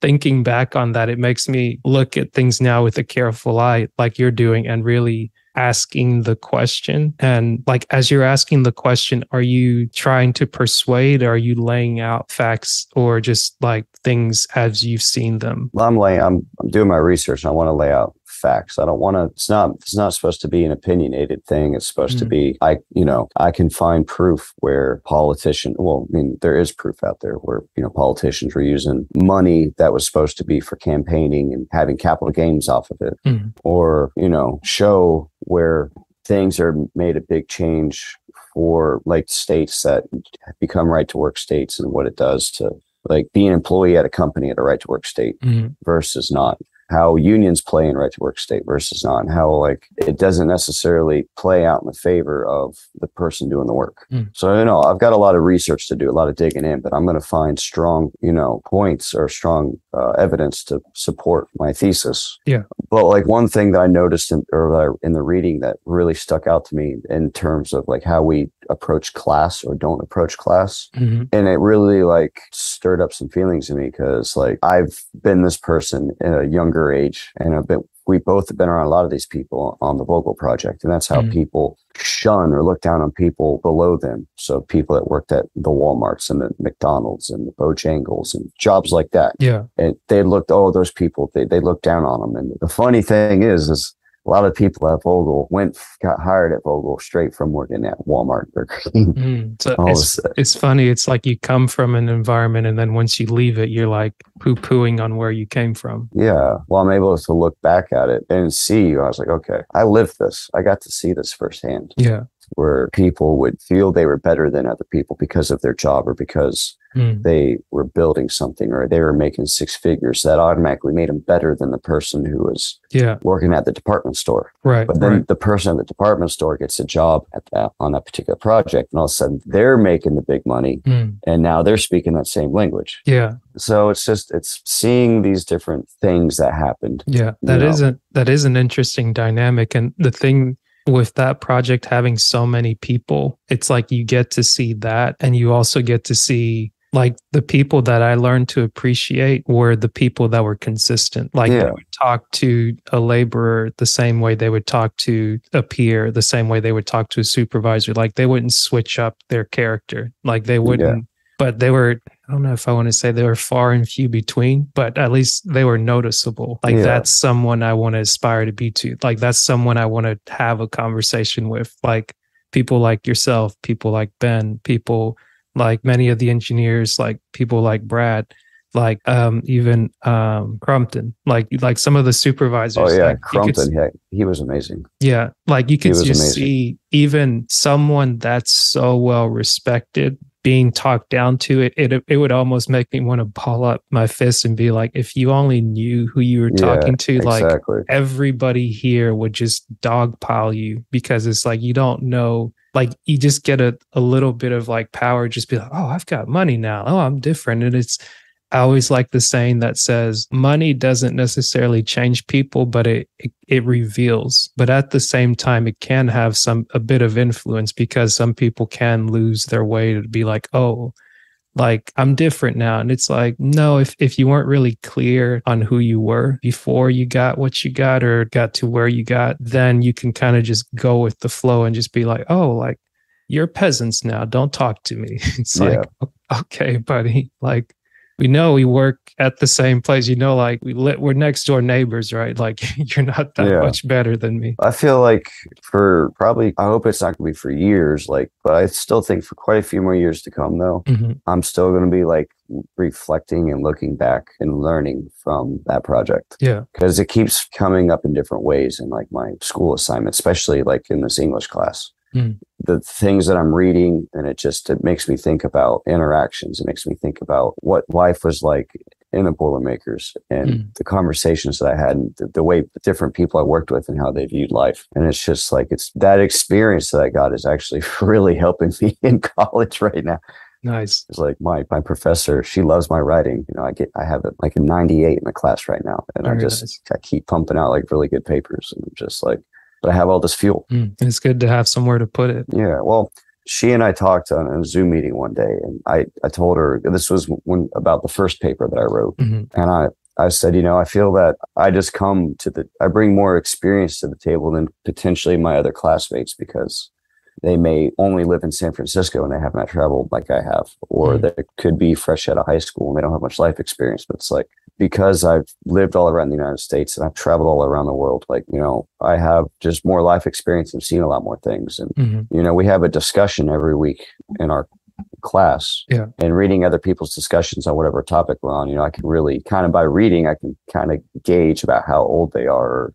thinking back on that it makes me look at things now with a careful eye like you're doing and really asking the question. And like as you're asking the question are you trying to persuade? Are you laying out facts or just like things as you've seen them? Well, i'm laying I'm, I'm doing my research and i want to lay out facts. I don't want to. It's not. It's not supposed to be an opinionated thing. It's supposed mm. to be. I. You know. I can find proof where politician. Well, I mean, there is proof out there where you know politicians were using money that was supposed to be for campaigning and having capital gains off of it, mm. or you know, show where things are made a big change for like states that become right to work states and what it does to like be an employee at a company at a right to work state mm-hmm. versus not how unions play in right to work state versus not, and how like it doesn't necessarily play out in the favor of the person doing the work. Mm. So you know, I've got a lot of research to do, a lot of digging in, but I'm going to find strong, you know, points or strong uh, evidence to support my thesis. Yeah. But like one thing that I noticed in or in the reading that really stuck out to me in terms of like how we approach class or don't approach class, mm-hmm. and it really like stirred up some feelings in me because like I've been this person in a younger younger age, and I've been we both have been around a lot of these people on the Vogtle project, and that's how mm. people shun or look down on people below them. So people that worked at the WalMarts and the McDonald's and the Bojangles and jobs like that. Yeah, and they looked, oh, those people, they they looked down on them. And the funny thing is, is a lot of people at Vogtle went got hired at Vogtle straight from working at Walmart. mm, so it's, it's, funny. It's like you come from an environment, and then once you leave it, you're like poo pooing on where you came from. Yeah. Well, I'm able to look back at it and see. You. I was like, okay, I lived this. I got to see this firsthand. Yeah where people would feel they were better than other people because of their job or because mm. they were building something or they were making six figures. That automatically made them better than the person who was yeah. working at the department store. Right. But then right. the person at the department store gets a job at that on that particular project, and all of a sudden they're making the big money, mm. and now they're speaking that same language. Yeah. So it's just it's seeing these different things that happened. Yeah, that isn't that is an interesting dynamic, and the thing with that project having so many people, it's like you get to see that and you also get to see like the people that I learned to appreciate were the people that were consistent. Like yeah. they would talk to a laborer the same way they would talk to a peer, the same way they would talk to a supervisor. Like they wouldn't switch up their character. Like they wouldn't but they were I don't know if I want to say they were far and few between, but at least they were noticeable. Like yeah. that's someone I want to aspire to be to. Like that's someone I want to have a conversation with. Like people like yourself, people like Ben, people like many of the engineers, like people like Brad, like um even um Crumpton, like like some of the supervisors. Oh yeah, like Crumpton, yeah, he was amazing. Yeah, like you could just amazing. see even someone that's so well respected being talked down to it, it it would almost make me want to ball up my fists and be like, if you only knew who you were talking yeah, to, like everybody here would just dogpile you because it's like you don't know like you just get a, a little bit of like power just be like oh i've got money now. Oh i'm different. And it's I always like the saying that says money doesn't necessarily change people, but it, it, it reveals. But at the same time, it can have some a bit of influence because some people can lose their way to be like, oh, like I'm different now. And it's like, no, if if you weren't really clear on who you were before you got what you got or got to where you got, then you can kind of just go with the flow and just be like, oh, like you're peasants now. Don't talk to me. *laughs* It's yeah. like, okay, buddy. *laughs* Like we know we work at the same place. You know, like we li- we're next door neighbors, right? *laughs* Like you're not that Yeah. much better than me. I feel like for probably, I hope it's not going to be for years, like, but I still think for quite a few more years to come, though, Mhm. I'm still going to be like reflecting and looking back and learning from that project Yeah. because it keeps coming up in different ways in like my school assignment, especially like in this English class. Mm. The things that I'm reading, and it just it makes me think about interactions. It makes me think about what life was like in the Boilermakers and Mm. the conversations that I had, and the, the way different people I worked with and how they viewed life. And it's just like it's that experience that I got is actually *laughs* really helping me *laughs* in college right now. Nice. It's like my my professor, she loves my writing. You know, I get I have it like a 98 in the class right now. And I just nice. I keep pumping out like really good papers and I'm just like but I have all this fuel. Mm. And it's good to have somewhere to put it. Yeah. Well, she and I talked on a Zoom meeting one day and I, I told her this was when about the first paper that I wrote. Mhm. And I, I said, you know, I feel that I just come to the, I bring more experience to the table than potentially my other classmates because they may only live in San Francisco and they have not traveled like I have, or Mm. they could be fresh out of high school and they don't have much life experience. But it's like, because I've lived all around the United States and I've traveled all around the world, like, you know, I have just more life experience and seen a lot more things. And, Mhm. you know, we have a discussion every week in our class Yeah. and reading other people's discussions on whatever topic we're on, you know, I can really kind of by reading, I can kind of gauge about how old they are, or,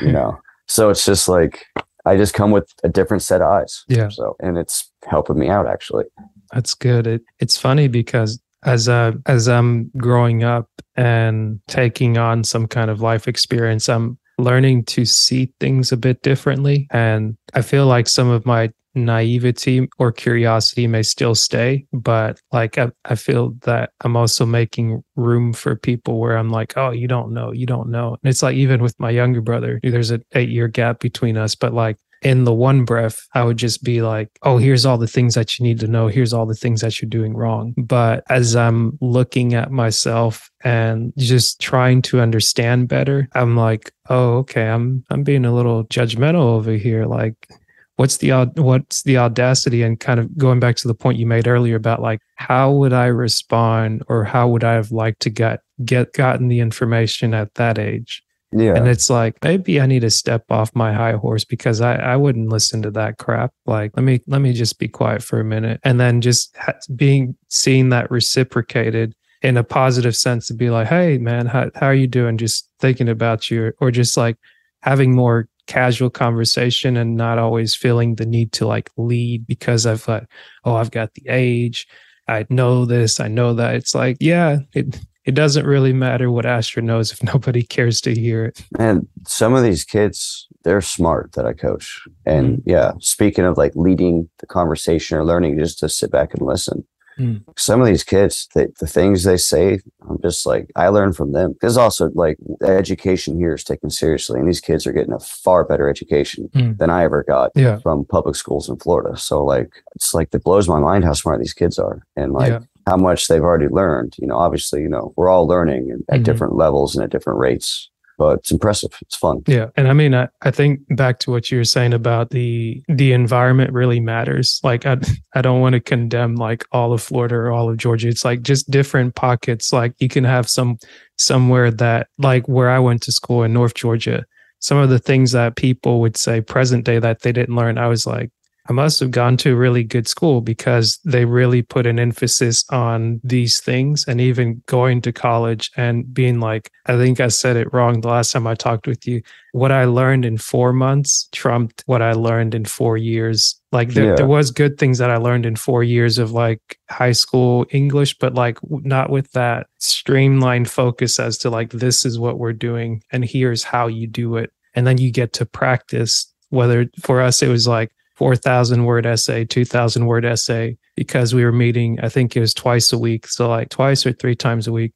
you *laughs* know, so it's just like, I just come with a different set of eyes. Yeah. So, and it's helping me out actually. That's good. It, it's funny because as uh, as I'm growing up and taking on some kind of life experience, I'm learning to see things a bit differently, and I feel like some of my naivety or curiosity may still stay, but like I, I feel that I'm also making room for people where I'm like, oh, you don't know, you don't know. And it's like even with my younger brother, there's an eight year gap between us, but like in the one breath, I would just be like, oh, here's all the things that you need to know. Here's all the things that you're doing wrong. But as I'm looking at myself and just trying to understand better, I'm like, oh, okay, I'm I'm being a little judgmental over here. Like, what's the what's the audacity and kind of going back to the point you made earlier about like how would I respond or how would I have liked to get get gotten the information at that age? Yeah. And it's like maybe I need to step off my high horse because I, I wouldn't listen to that crap. Like let me let me just be quiet for a minute, and then just being seeing that reciprocated in a positive sense to be like, hey man, how how are you doing? Just thinking about you, or just like having more casual conversation and not always feeling the need to like lead because I've like, oh, I've got the age, I know this, I know that. It's like, yeah, it it doesn't really matter what Astra knows if *laughs* nobody cares to hear it. And some of these kids, they're smart that I coach. And yeah, speaking of like leading the conversation or learning just to sit back and listen. Mm. Some of these kids, they, the things they say, I'm just like, I learn from them. There's also like education here is taken seriously, and these kids are getting a far better education Mm. than I ever got Yeah. from public schools in Florida. So like, it's like it blows my mind how smart these kids are, and like Yeah. How much they've already learned. You know, obviously, you know, we're all learning at Mhm. different levels and at different rates, but it's impressive. It's fun. Yeah. And I mean, I, I think back to what you were saying about the the environment really matters. Like I *laughs* I don't want to condemn like all of Florida or all of Georgia. It's like just different pockets. Like you can have some somewhere that like where I went to school in North Georgia, some of the things that people would say present day that they didn't learn, I was like, I must have gone to a really good school because they really put an emphasis on these things and even going to college and being like, I think I said it wrong the last time I talked with you. What I learned in four months trumped what I learned in four years. Like there, Yeah. there was good things that I learned in four years of like high school English, but like not with that streamlined focus as to like, this is what we're doing and here's how you do it. And then you get to practice whether for us, it was like, 4,000 word essay, 2,000 word essay, because we were meeting, I think it was twice a week. So like twice or three times a week.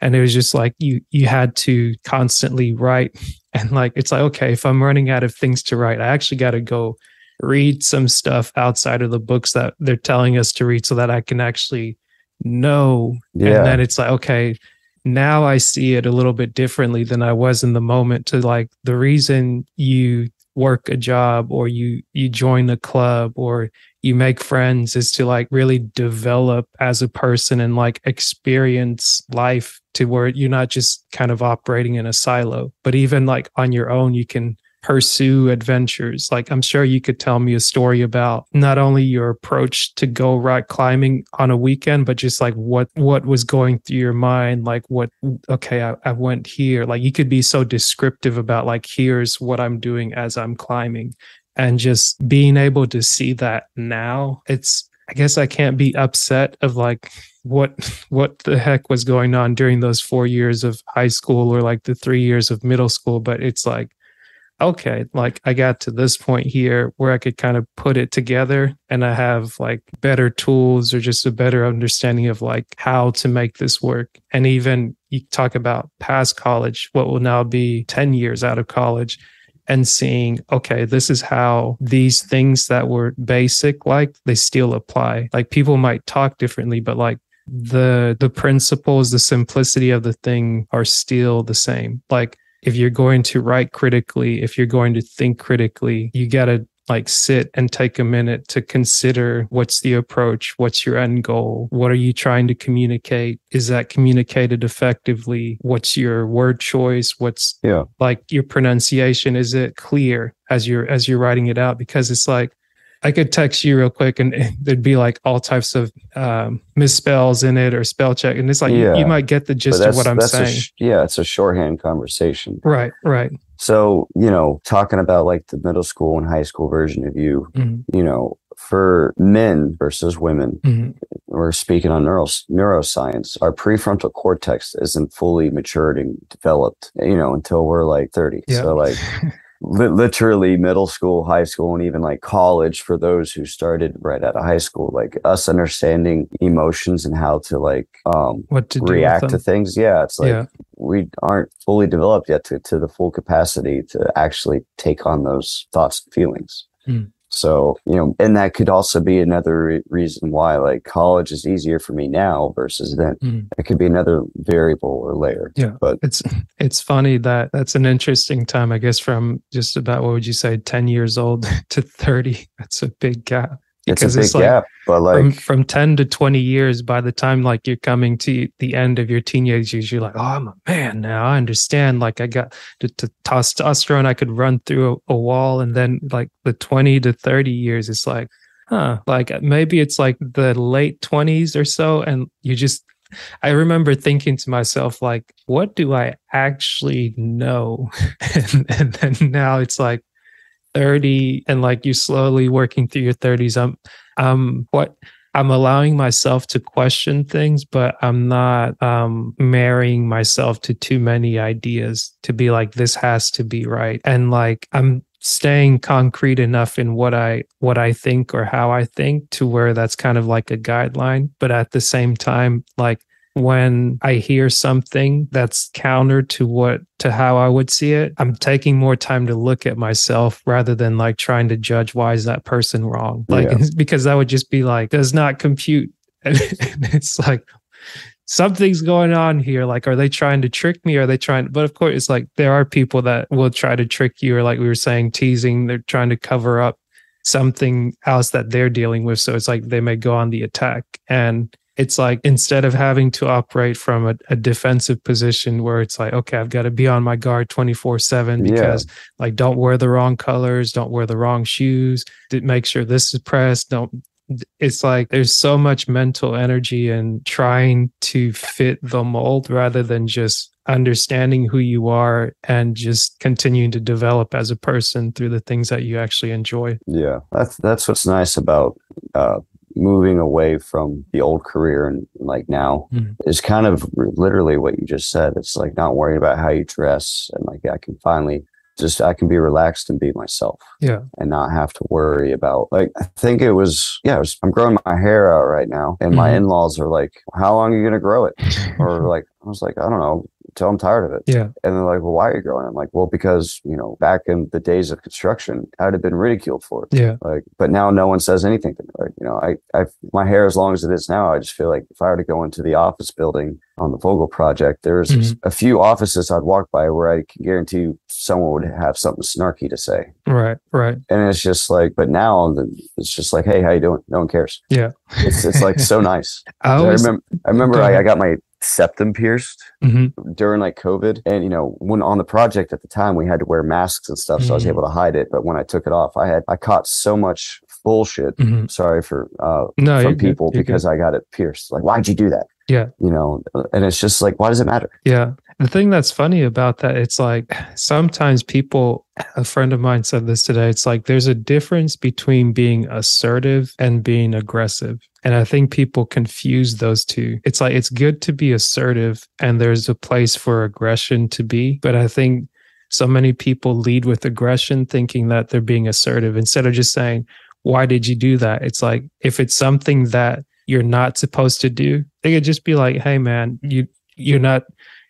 And it was just like you, you had to constantly write. *laughs* And like, it's like, okay, if I'm running out of things to write, I actually got to go read some stuff outside of the books that they're telling us to read so that I can actually know. Yeah. And then it's like, okay, now I see it a little bit differently than I was in the moment to like the reason you work a job or you you join a club or you make friends is to like really develop as a person and like experience life to where you're not just kind of operating in a silo, but even like on your own, you can pursue adventures. Like I'm sure you could tell me a story about not only your approach to go rock climbing on a weekend, but just like what what was going through your mind. Like what okay, I, I went here. Like you could be so descriptive about like here's what I'm doing as I'm climbing. And just being able to see that now, it's I guess I can't be upset of like what *laughs* what the heck was going on during those four years of high school or like the three years of middle school, but it's like okay, like I got to this point here where I could kind of put it together and I have like better tools or just a better understanding of like how to make this work. And even you talk about past college, what will now be 10 years out of college and seeing, okay, this is how these things that were basic, like they still apply. Like people might talk differently, but like the the principles, the simplicity of the thing are still the same. Like if you're going to write critically, if you're going to think critically, you got to like sit and take a minute to consider what's the approach, what's your end goal, what are you trying to communicate? Is that communicated effectively? What's your word choice? What's Yeah. like your pronunciation? Is it clear as you're as you're writing it out? Because it's like I could text you real quick and there'd be like all types of um, misspells in it or spell check. And it's like, you- Yeah. you, might get the gist of what I'm saying. sh- yeah, it's a shorthand conversation. right, right. So, you know, talking about like the middle school and high school version of you, Mhm, you know, for men versus women, mhm. we're speaking on neuro, neuroscience. Our prefrontal cortex isn't fully matured and developed, you know, until we're like 30. Yeah. So, like, *laughs* li- literally middle school, high school, and even like college for those who started right out of high school, like us understanding emotions and how to like um, what to react to things. Yeah, it's like yeah, we aren't fully developed yet to, to the full capacity to actually take on those thoughts and feelings. Hmm. So, you know, and that could also be another re- reason why like college is easier for me now versus then. Mm-hmm. It could be another variable or layer. Yeah. But it's it's funny that that's an interesting time. I guess from just about what would you say, ten years old *laughs* to thirty. That's a big gap. It's a Because big it's like gap. But like, from, from 10 to 20 years by the time like you're coming to the end of your teenage years you're like oh i'm a man now i understand like i got to, the testosterone i could run through a, a wall and then like the 20 to 30 years it's like huh like uh, maybe it's like the late 20s or so and you just I remember thinking to myself, like, what do I actually know? *laughs* and, and then now it's like 30 and like you slowly working through your 30s. I'm i'm what I'm allowing myself to question things, but I'm not um marrying myself to too many ideas to be like this has to be right. And like I'm staying concrete enough in what I what I think or how I think to where that's kind of like a guideline, but at the same time like when I hear something that's counter to what to how I would see it, I'm taking more time to look at myself rather than like trying to judge why is that person wrong? Like Yeah. because that would just be like does not compute. *laughs* And it's like something's going on here. Like, are they trying to trick me? Are they trying? But of course, it's like there are people that will try to trick you, or like we were saying, teasing. They're trying to cover up something else that they're dealing with. So it's like they may go on the attack. And it's like instead of having to operate from a, a defensive position where it's like, okay, I've got to be on my guard 24 7 Yeah. because like don't wear the wrong colors, don't wear the wrong shoes, make sure this is pressed, don't it's like there's so much mental energy in trying to fit the mold rather than just understanding who you are and just continuing to develop as a person through the things that you actually enjoy. yeah, that's, that's what's nice about, uh, moving away from the old career and like now Mhm. is kind of literally what you just said. It's like not worrying about how you dress and like I can finally just I can be relaxed and be myself. Yeah. And not have to worry about like I think it was yeah, it was, I'm growing my hair out right now and my Mhm. in-laws are like, How long are you gonna grow it? *laughs* Or like I was like, I don't know, until I'm tired of it. Yeah. And they're like, well, why are you growing? I'm like, well, because, you know, back in the days of construction, I'd have been ridiculed for it. Yeah. Like, but now no one says anything to me. Like, you know, I, I, my hair as long as it is now, I just feel like if I were to go into the office building on the Vogtle project, there's Mhm. a few offices I'd walk by where I can guarantee someone would have something snarky to say. Right. Right. And it's just like, but now it's just like, hey, how you doing? No one cares. Yeah. It's, it's like so *laughs* nice. I I remember, I remember I, I got my septum pierced Mhm. during like COVID. And, you know, when on the project at the time, we had to wear masks and stuff. So I was Mhm. able to hide it. But when I took it off, I had, I caught so much bullshit. Mhm. Sorry for, uh, No, from people You're good. because I got it pierced. Like, why'd you do that? Yeah. You know, and it's just like, why does it matter? Yeah. The thing that's funny about that, it's like sometimes people, a friend of mine said this today. It's like there's a difference between being assertive and being aggressive. And I think people confuse those two. It's like it's good to be assertive and there's a place for aggression to be. But I think so many people lead with aggression thinking that they're being assertive instead of just saying, why did you do that? It's like if it's something that you're not supposed to do, they could just be like, hey man, you you're not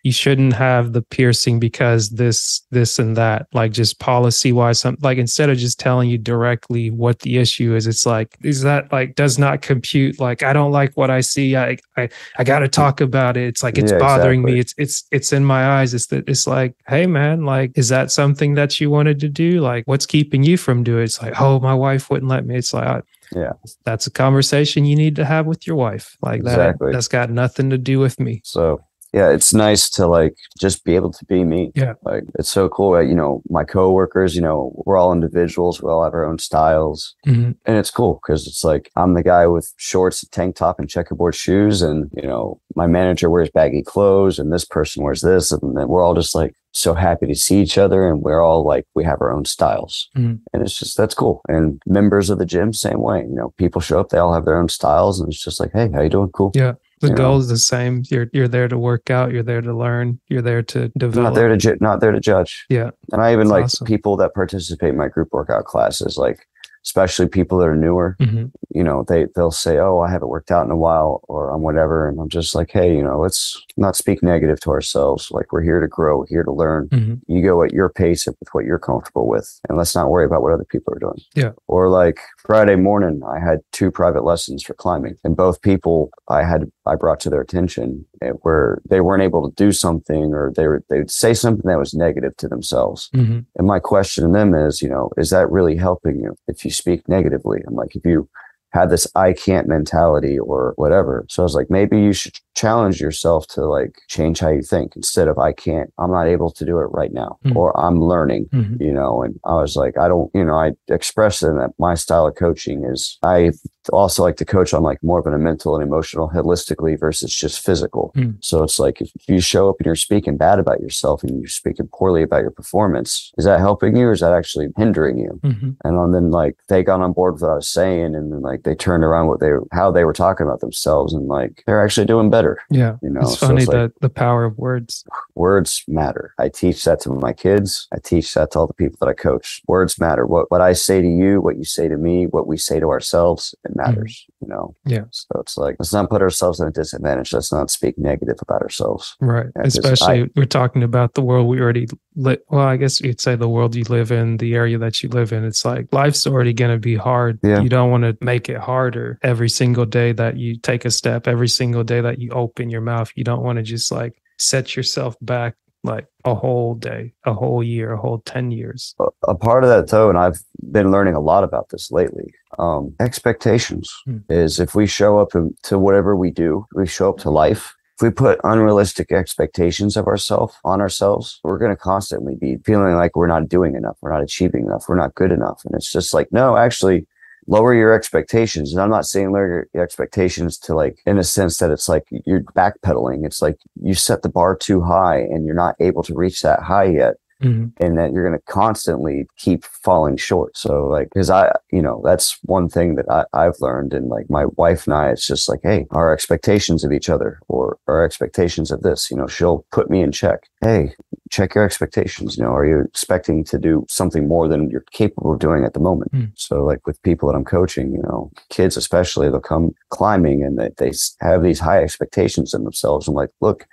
you shouldn't have the piercing because this this and that. Like just policy wise some like instead of just telling you directly what the issue is it's like is that like does not compute. Like i don't like what i see. I i, I got to talk about it. It's like it's Yeah, bothering me. it's it's it's in my eyes. It's that it's like hey man like is that something that you wanted to do? Like what's keeping you from doing it? It's like oh my wife wouldn't let me. It's like I, Yeah. that's a conversation you need to have with your wife. Like that Exactly. that's got nothing to do with me. So yeah, it's nice to like just be able to be me. Yeah. Like it's so cool. that, You know, my coworkers, you know, we're all individuals. We all have our own styles. Mhm. And it's cool because it's like I'm the guy with shorts, tank top, and checkerboard shoes. And, you know, my manager wears baggy clothes and this person wears this. And then we're all just like so happy to see each other. And we're all like, we have our own styles. Mhm. And it's just, that's cool. And members of the gym, same way. You know, people show up, they all have their own styles. And it's just like, hey, how you doing? Cool. Yeah. The You know? goal is the same. You're you're there to work out. You're there to learn. You're there to develop. not there to ju- not there to judge. Yeah. And I even That's like awesome. people that participate in my group workout classes, like especially people that are newer. Mhm. You know, they they'll say, "Oh, I haven't worked out in a while," or "I'm whatever," and I'm just like, "Hey, you know, let's not speak negative to ourselves. Like we're here to grow, we're here to learn. Mhm. You go at your pace with what you're comfortable with, and let's not worry about what other people are doing." Yeah. Or like Friday morning, I had two private lessons for climbing, and both people I had I brought to their attention eh, where they weren't able to do something, or they were they would say something that was negative to themselves. Mhm. And my question to them is, you know, is that really helping you if you speak negatively? I'm like, if you had this I can't mentality or whatever. So I was like, maybe you should challenge yourself to like change how you think instead of I can't, I'm not able to do it right now Mhm. or I'm learning, Mhm. you know. And I was like, I don't, you know, I expressed in that my style of coaching is I also like to coach on like more of a mental and emotional holistically versus just physical. Mm. So it's like if you show up and you're speaking bad about yourself and you're speaking poorly about your performance, is that helping you or is that actually hindering you? Mhm. And then like they got on board with what I was saying and then like they turned around what they how they were talking about themselves and like they're actually doing better. Yeah. You know, it's so funny it's like- that the power of words. Words matter. I teach that to my kids. I teach that to all the people that I coach. Words matter. What what I say to you, what you say to me, what we say to ourselves, it matters. Mm. You know. Yeah. So it's like let's not put ourselves at a disadvantage. Let's not speak negative about ourselves. Right. 'cause Especially we're talking about the world we already live. Well, I guess you'd say the world you live in, the area that you live in. It's like life's already going to be hard. Yeah. You don't want to make it harder every single day that you take a step, every single day that you open your mouth. You don't want to just like set yourself back like a whole day, a whole year, a whole 10 years. a, part of that though, and I've been learning a lot about this lately. Um, expectations Hmm. is if we show up to whatever we do, we show up to life. If we put unrealistic expectations of ourselves on ourselves, we're going to constantly be feeling like we're not doing enough, we're not achieving enough, we're not good enough, and it's just like no, actually. Lower your expectations. And I'm not saying lower your expectations to like, in a sense that it's like you're backpedaling. It's like you set the bar too high and you're not able to reach that high yet Mhm. and that you're going to constantly keep falling short. So like, cause I, you know, that's one thing that I, I've learned and like my wife and I, it's just like, Hey, our expectations of each other or our expectations of this, you know, she'll put me in check. Hey, check your expectations. You know, are you expecting to do something more than you're capable of doing at the moment? Hmm. So like with people that I'm coaching, you know, kids especially, they'll come climbing and they, they have these high expectations in themselves. I'm like, look,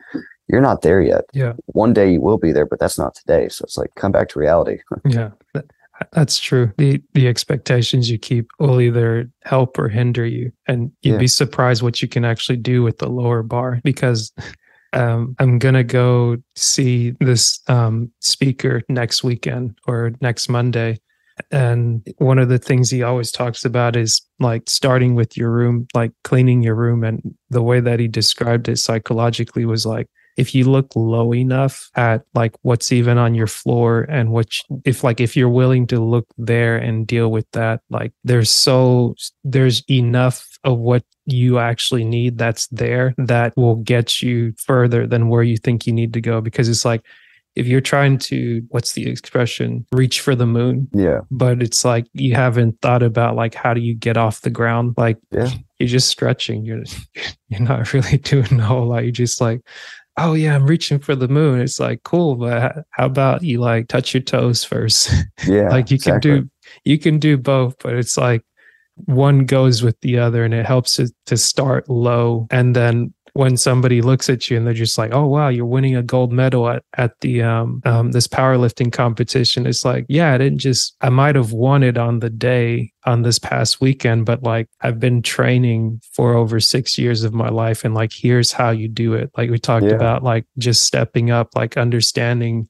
you're not there yet. Yeah. One day you will be there, but that's not today. So it's like come back to reality. *laughs* Yeah. That's true. The the expectations you keep will either help or hinder you. And you'd Yeah. be surprised what you can actually do with the lower bar because um, I'm gonna go see this um, speaker next weekend or next Monday. And one of the things he always talks about is like starting with your room, like cleaning your room. And the way that he described it psychologically was like, if you look low enough at like what's even on your floor and what if like if you're willing to look there and deal with that like there's so there's enough of what you actually need that's there that will get you further than where you think you need to go. Because it's like if you're trying to what's the expression? Reach for the moon. Yeah. but it's like you haven't thought about like how do you get off the ground? Like Yeah. you're just stretching. You're *laughs* you're not really *laughs* doing a whole lot. You're just like oh yeah i'm reaching for the moon it's like cool but how about you like touch your toes first *laughs* Yeah. like you exactly. can do you can do both but it's like one goes with the other and it helps it to start low and then when somebody looks at you and they're just like oh wow you're winning a gold medal at, at the um, um this powerlifting competition it's like yeah i didn't just i might have won it on the day on this past weekend but like i've been training for over six years of my life and like here's how you do it like we talked Yeah. about like just stepping up like understanding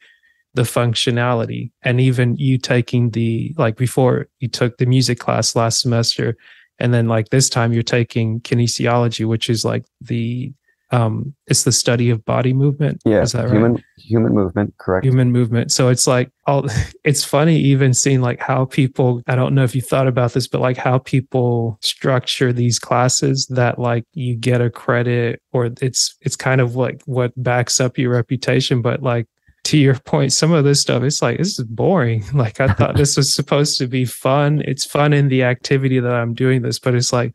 the functionality and even you taking the like before you took the music class last semester and then like this time you're taking kinesiology which is like the um it's the study of body movement Yeah. is that right human human movement, correct? human movement so it's like all *laughs* it's funny even seeing like how people i don't know if you thought about this but like how people structure these classes that like you get a credit or it's it's kind of like what backs up your reputation but like to your point some of this stuff it's like this is boring. *laughs* Like i *laughs* thought this was supposed to be fun. It's fun in the activity that i'm doing this but it's like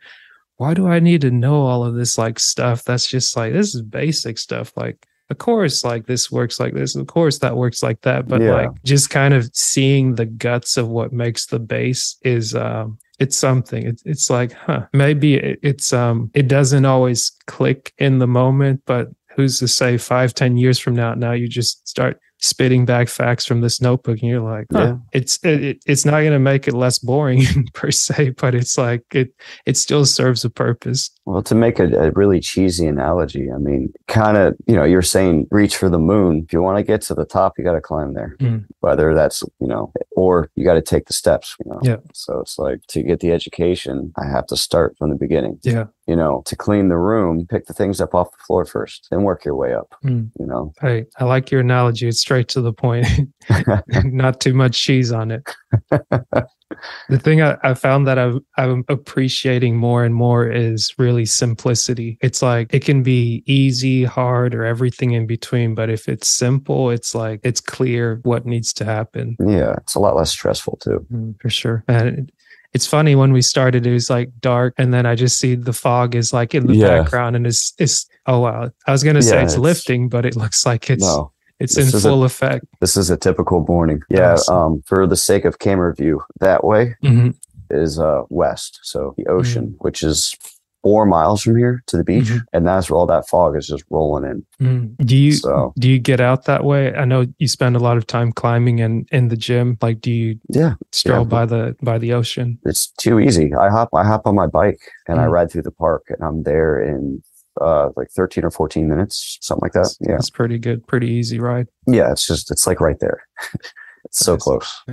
why do i need to know all of this like stuff that's just like this is basic stuff. Like of course like this works like this. Of course that works like that. But Yeah. like just kind of seeing the guts of what makes the base is um it's something. It's, it's like huh maybe it, it's um it doesn't always click in the moment but who's to say five ten years from now now you just start spitting back facts from this notebook and you're like huh, Yeah. it's it, it- it's not going to make it less boring *laughs* per se but it's like it it still serves a purpose Well, to make a, a really cheesy analogy, I mean, kind of, you know, you're saying reach for the moon. If you want to get to the top, you got to climb there. Mm. Whether that's, you know, or you got to take the steps, you know. Yeah. So it's like to get the education, I have to start from the beginning. yeah You know, to clean the room, pick the things up off the floor first, then work your way up, Mm. you know. I, I like your analogy. It's straight to the point. *laughs* *laughs* Not too much cheese on it. *laughs* the thing I, I found that I'm, I'm appreciating more and more is really simplicity. It's like it can be easy, hard, or everything in between. But if it's simple, it's like it's clear what needs to happen yeah. It's a lot less stressful too. Mm, for sure. And it's funny when we started, it was like dark, and then I just see the fog is like in the Yeah. background, and it's it's oh wow. I was gonna say Yeah, it's, it's- lifting, but it looks like it's no, it's in is a- full effect. this is a typical morning. Yeah. Awesome. Um, for the sake of camera view, that way Mhm. is uh west. So the ocean, which is four miles from here to the beach, Mhm. and that's where all that fog is just rolling in. Mm. Do you So- do you get out that way? I know you spend a lot of time climbing and in the gym. Like, do you Yeah, stroll Yeah. by the by the ocean? it's too easy. I hop, I hop on my bike and I Mm. ride through the park, and I'm there in uh like 13 or 14 minutes, something like that. Yeah, It's pretty good, pretty easy ride. yeah. It's just it's like right there. *laughs* it's so Nice. close.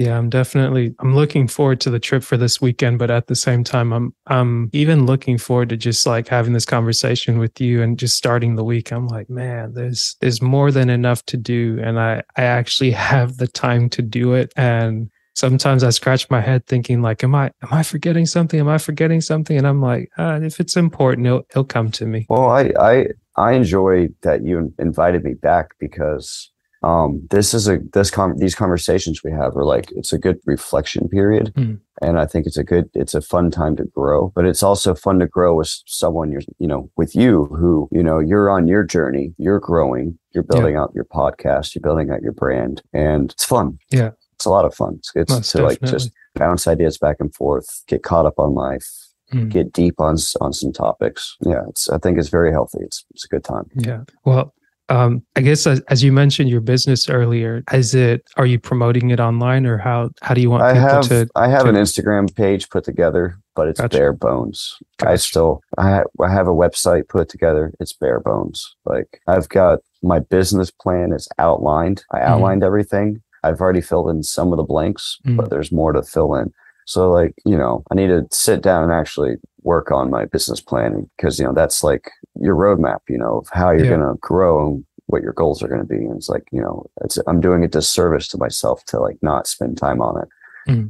Yeah, I'm definitely I'm looking forward to the trip for this weekend, but at the same time I'm I'm even looking forward to just like having this conversation with you and just starting the week. I'm like, man, there's there's more than enough to do and I I actually *laughs* have the time to do it and sometimes I scratch my head thinking like am I am I forgetting something? Am I forgetting something? And I'm like, uh, if it's important, it'll it'll come to me. Well, I I I enjoy that you invited me back because um this is a this con these conversations we have are like it's a good reflection period Mm. and I think it's a good it's a fun time to grow but it's also fun to grow with someone you're you know with you who you know you're on your journey you're growing you're building out your podcast you're building out your brand and it's fun Yeah. it's a lot of fun it's, it's Most to like just bounce ideas back and forth get caught up on life Mm. get deep on on some topics yeah it's I think it's very healthy it's it's a good time Yeah. Well, Um, I guess as, as you mentioned your business earlier, is it are you promoting it online or how how do you want I people have to? I have to- an Instagram page put together, but it's Gotcha. bare bones. I still I ha- I have a website put together. It's bare bones. Like I've got my business plan is outlined. I Mhm. outlined everything. I've already filled in some of the blanks, Mhm. but there's more to fill in. So like, you know, I need to sit down and actually work on my business plan because you know that's like your roadmap, you know, of how you're Yeah. gonna grow and what your goals are gonna be. And it's like, you know, it's I'm doing a disservice to myself to like not spend time on it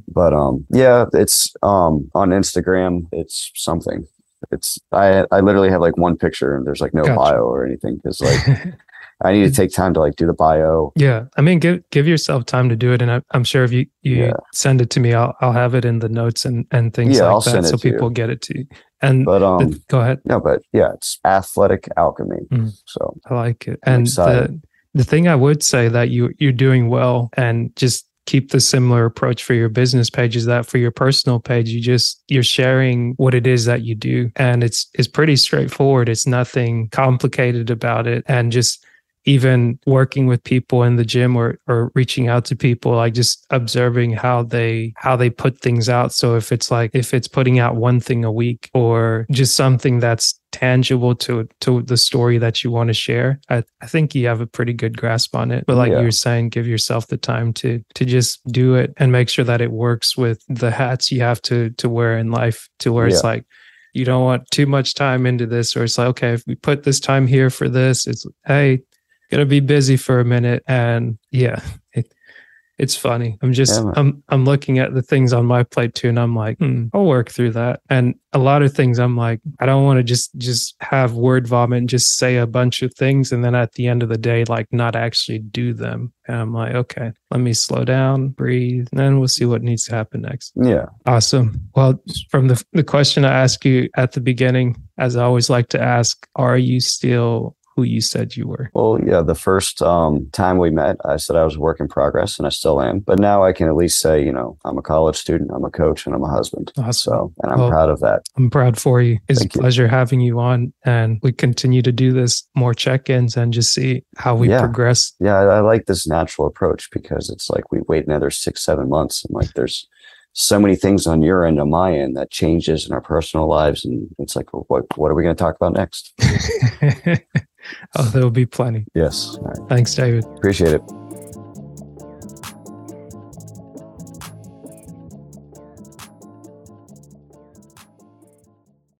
but um yeah it's um on instagram it's something it's i i literally have like one picture and there's like no Gotcha. bio or anything because like *laughs* i need to take time to like do the bio yeah, I mean, give give yourself time to do it, and I, I'm sure if you you Yeah. send it to me, I'll I'll have it in the notes and and things Yeah, like I'll that, send so to you. people get it to you. And but um the- go ahead. no but yeah it's athletic alchemy Mm. so I like it. I'm And the the thing I would say that you you're doing well and just keep the similar approach for your business page is that for your personal page you just you're sharing what it is that you do and it's it's pretty straightforward. It's nothing complicated about it and just even working with people in the gym or or reaching out to people like just observing how they how they put things out. So if it's like if it's putting out one thing a week or just something that's tangible to to the story that you want to share i, I think you have a pretty good grasp on it. But like Yeah. you were saying give yourself the time to to just do it and make sure that it works with the hats you have to to wear in life to where it's like you don't want too much time into this or it's like okay if we put this time here for this it's hey gonna be busy for a minute and yeah it, it's funny. I'm just Yeah, i'm i'm looking at the things on my plate too and i'm like hmm, i'll work through that. And a lot of things i'm like i don't want to just just have word vomit and just say a bunch of things and then at the end of the day like not actually do them. And i'm like okay let me slow down breathe and then we'll see what needs to happen next. Yeah. Awesome. Well, from the the question I asked you at the beginning, as I always like to ask, are you still who you said you were? well yeah the first um time we met i said i was a work in progress and i still am but now i can at least say you know i'm a college student i'm a coach and i'm a husband Awesome. so and i'm Well, proud of that I'm proud for you. It's Thank a you. pleasure having you on, and we continue to do this more check-ins and just see how we Yeah. progress. Yeah, I, I like this natural approach because it's like we wait another six, seven months, and like there's so many things on your end, on my end, that changes in our personal lives, and it's like, well, what what are we going to talk about next? *laughs* oh, there'll be plenty. Yes, All right. Thanks, David. appreciate it.